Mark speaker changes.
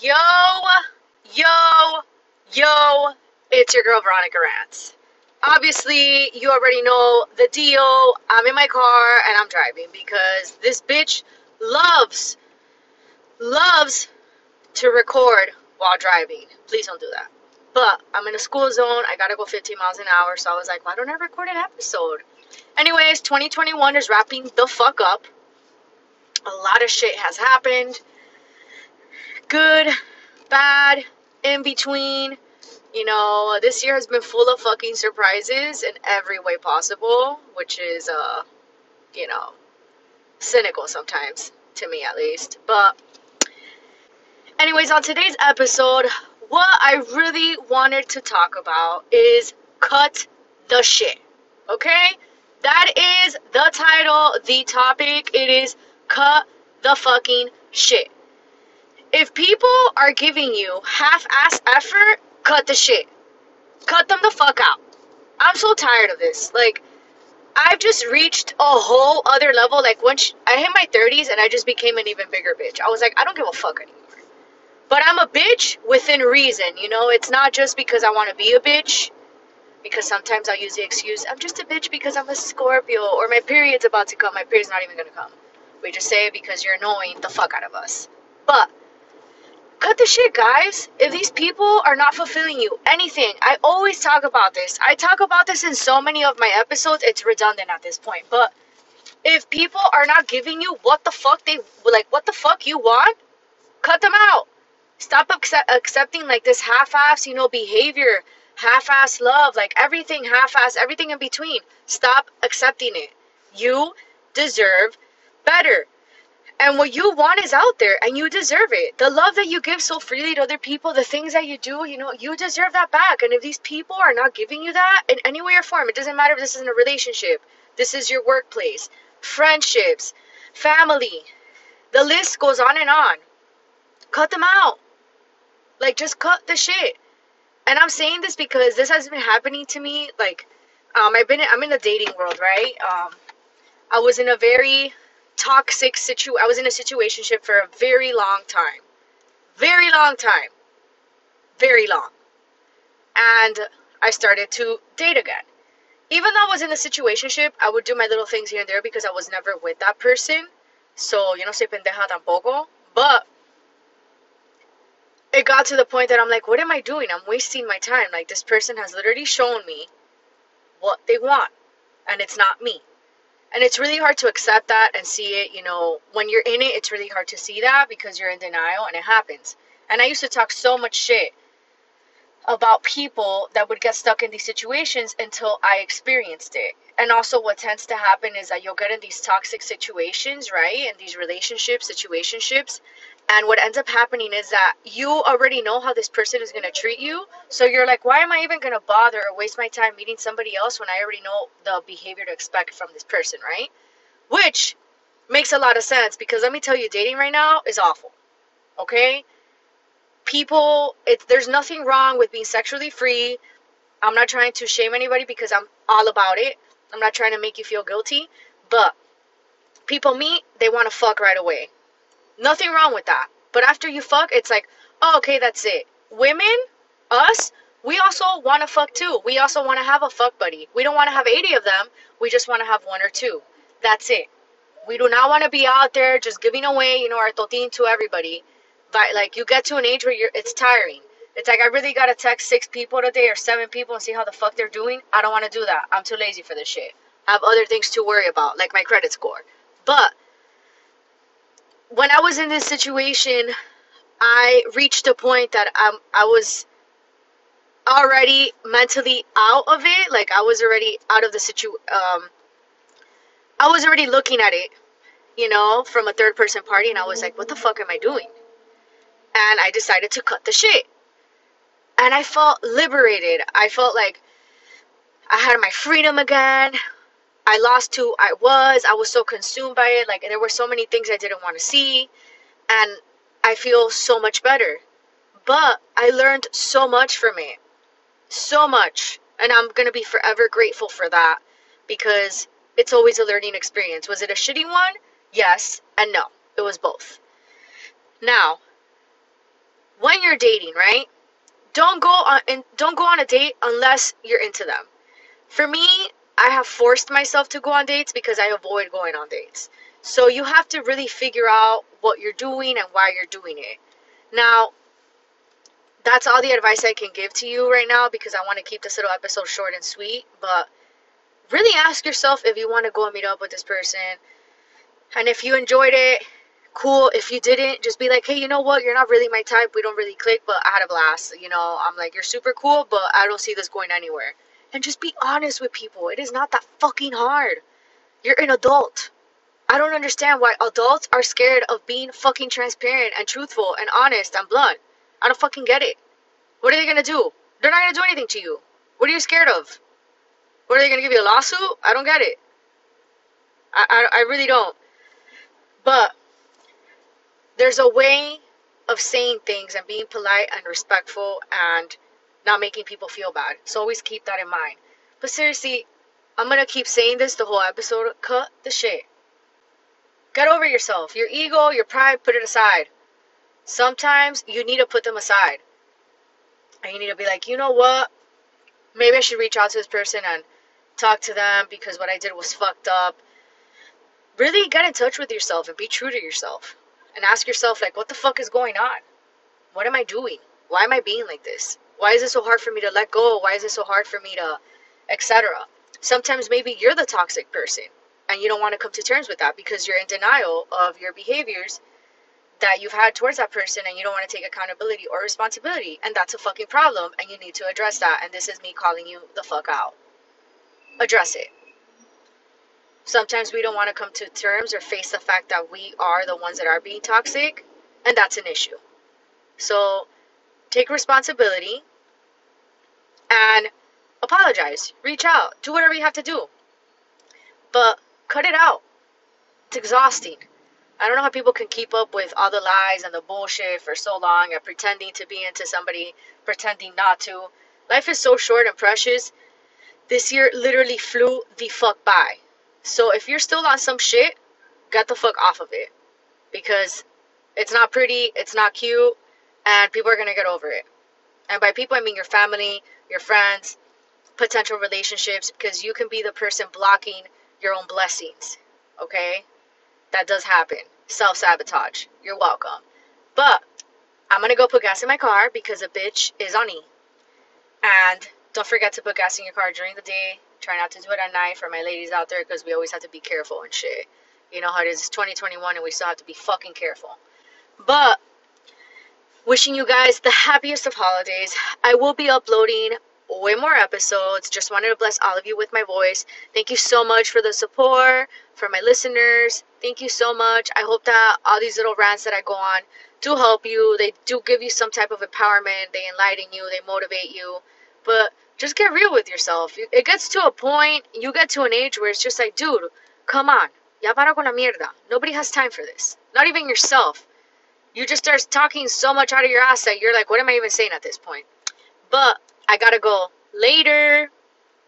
Speaker 1: Yo, yo, yo, it's your girl Veronica Rants. Obviously, you already know the deal. I'm in my car and I'm driving because this bitch loves, loves to record while driving. Please don't do that. But I'm in a school zone. I gotta go 15 miles an hour. So I was like, why don't I record an episode? Anyways, 2021 is wrapping the fuck up. A lot of shit has happened. Good, bad, in between. You know, this year has been full of fucking surprises in every way possible, which is, uh, you know, cynical sometimes, to me at least. But, anyways, on today's episode, what I really wanted to talk about is cut the shit. Okay? That is the title, the topic. It is cut the fucking shit. If people are giving you half ass effort, cut the shit. Cut them the fuck out. I'm so tired of this. Like, I've just reached a whole other level. Like, once I hit my 30s and I just became an even bigger bitch. I was like, I don't give a fuck anymore. But I'm a bitch within reason, you know? It's not just because I want to be a bitch. Because sometimes I'll use the excuse, I'm just a bitch because I'm a Scorpio. Or my period's about to come. My period's not even going to come. We just say it because you're annoying the fuck out of us. But cut the shit, guys. If these people are not fulfilling you anything, I always talk about this. I talk about this in so many of my episodes. It's redundant at this point, but if people are not giving you what the fuck they like, what the fuck you want, cut them out. Stop accept, accepting like this half-ass, you know, behavior, half-ass love, like everything half-ass, everything in between. Stop accepting it. You deserve better. And what you want is out there and you deserve it. The love that you give so freely to other people, the things that you do, you know, you deserve that back. And if these people are not giving you that in any way or form, it doesn't matter if this is in a relationship, this is your workplace, friendships, family, the list goes on and on. Cut them out. Like, just cut the shit. And I'm saying this because this has been happening to me. Like, um, I've been, I'm in the dating world, right? Um, I was in a very toxic situ I was in a situationship for a very long time. Very long time. Very long. And I started to date again. Even though I was in a situationship, I would do my little things here and there because I was never with that person. So, you know, soy pendeja tampoco. But it got to the point that I'm like, what am I doing? I'm wasting my time. Like, this person has literally shown me what they want, and it's not me and it's really hard to accept that and see it you know when you're in it it's really hard to see that because you're in denial and it happens. And i used to talk so much shit about people that would get stuck in these situations until i experienced it and also what tends to happen is that you'll get in these toxic situations right in these relationships situationships and what ends up happening is that you already know how this person is going to treat you. So you're like, why am I even going to bother or waste my time meeting somebody else when I already know the behavior to expect from this person, right? Which makes a lot of sense because let me tell you, dating right now is awful. Okay? People, there's nothing wrong with being sexually free. I'm not trying to shame anybody because I'm all about it. I'm not trying to make you feel guilty, but people meet, they want to fuck right away Nothing wrong with that. But after you fuck, it's like, oh, okay, that's it. Women, us, we also want to fuck too. We also want to have a fuck buddy. We don't want to have 80 of them. We just want to have one or two. That's it. We do not want to be out there just giving away, you know, our totin to everybody. But like you get to an age where you're, it's tiring. It's like I really gotta text six people today or seven people and see how the fuck they're doing. I don't want to do that. I'm too lazy for this shit. I have other things to worry about, like my credit score. But when I was in this situation, I reached a point that I'm I was already mentally out of it. Like I was already out of the situ. Um, I was already looking at it, you know, from a third person party, and I was like, "What the fuck am I doing?" And I decided to cut the shit. And I felt liberated. I felt like I had my freedom again. I lost who I was. I was so consumed by it. Like, there were so many things I didn't want to see. And I feel so much better. But I learned so much from it. So much. And I'm going to be forever grateful for that because it's always a learning experience. Was it a shitty one? Yes and no. It was both. Now, you're dating, right? Don't go on and don't go on a date unless you're into them. For me, I have forced myself to go on dates because I avoid going on dates. So you have to really figure out what you're doing and why you're doing it. Now, that's all the advice I can give to you right now because I want to keep this little episode short and sweet. But really ask yourself if you want to go and meet up with this person. And if you enjoyed it, cool. If you didn't, just be like, hey, you know what? You're not really my type. We don't really click, but I had a blast. You know, I'm like, you're super cool, but I don't see this going anywhere. And just be honest with people. It is not that fucking hard. You're an adult. I don't understand why adults are scared of being fucking transparent and truthful and honest and blunt. I don't fucking get it. What are they gonna do? They're not gonna do anything to you. What are you scared of? What are they gonna give you a lawsuit? I don't get it. I, I, I really don't. But there's a way of saying things and being polite and respectful and not making people feel bad. So always keep that in mind. But seriously, I'm gonna keep saying this the whole episode. Cut the shit. Get over yourself. Your ego, your pride, put it aside. Sometimes you need to put them aside. And you need to be like, you know what? Maybe I should reach out to this person and talk to them because what I did was fucked up. Really get in touch with yourself and be true to yourself. And ask yourself, like, what the fuck is going on? What am I doing? Why am I being like this? Why is it so hard for me to let go? Why is it so hard for me to, etc.? Sometimes maybe you're the toxic person and you don't want to come to terms with that because you're in denial of your behaviors that you've had towards that person and you don't want to take accountability or responsibility. And that's a fucking problem and you need to address that. And this is me calling you the fuck out. Address it. Sometimes we don't want to come to terms or face the fact that we are the ones that are being toxic, and that's an issue. So take responsibility and apologize. Reach out. Do whatever you have to do. But cut it out. It's exhausting. I don't know how people can keep up with all the lies and the bullshit for so long and pretending to be into somebody, pretending not to. Life is so short and precious. This year literally flew the fuck by. So if you're still on some shit, get the fuck off of it. Because it's not pretty, it's not cute, and people are gonna get over it. And by people, I mean your family, your friends, potential relationships, because you can be the person blocking your own blessings. Okay? That does happen. Self sabotage. You're welcome. But I'm gonna go put gas in my car because a bitch is on E. And don't forget to put gas in your car during the day. Try not to do it at night for my ladies out there because we always have to be careful and shit. You know how it is. It's 2021 and we still have to be fucking careful. But wishing you guys the happiest of holidays. I will be uploading way more episodes. Just wanted to bless all of you with my voice. Thank you so much for the support, for my listeners. Thank you so much. I hope that all these little rants that I go on do help you. They do give you some type of empowerment. They enlighten you. They motivate you. But just get real with yourself. It gets to a point, you get to an age where it's just like, dude, come on. Ya para con la mierda. Nobody has time for this. Not even yourself. You just start talking so much out of your ass that you're like, what am I even saying at this point? But I gotta go later.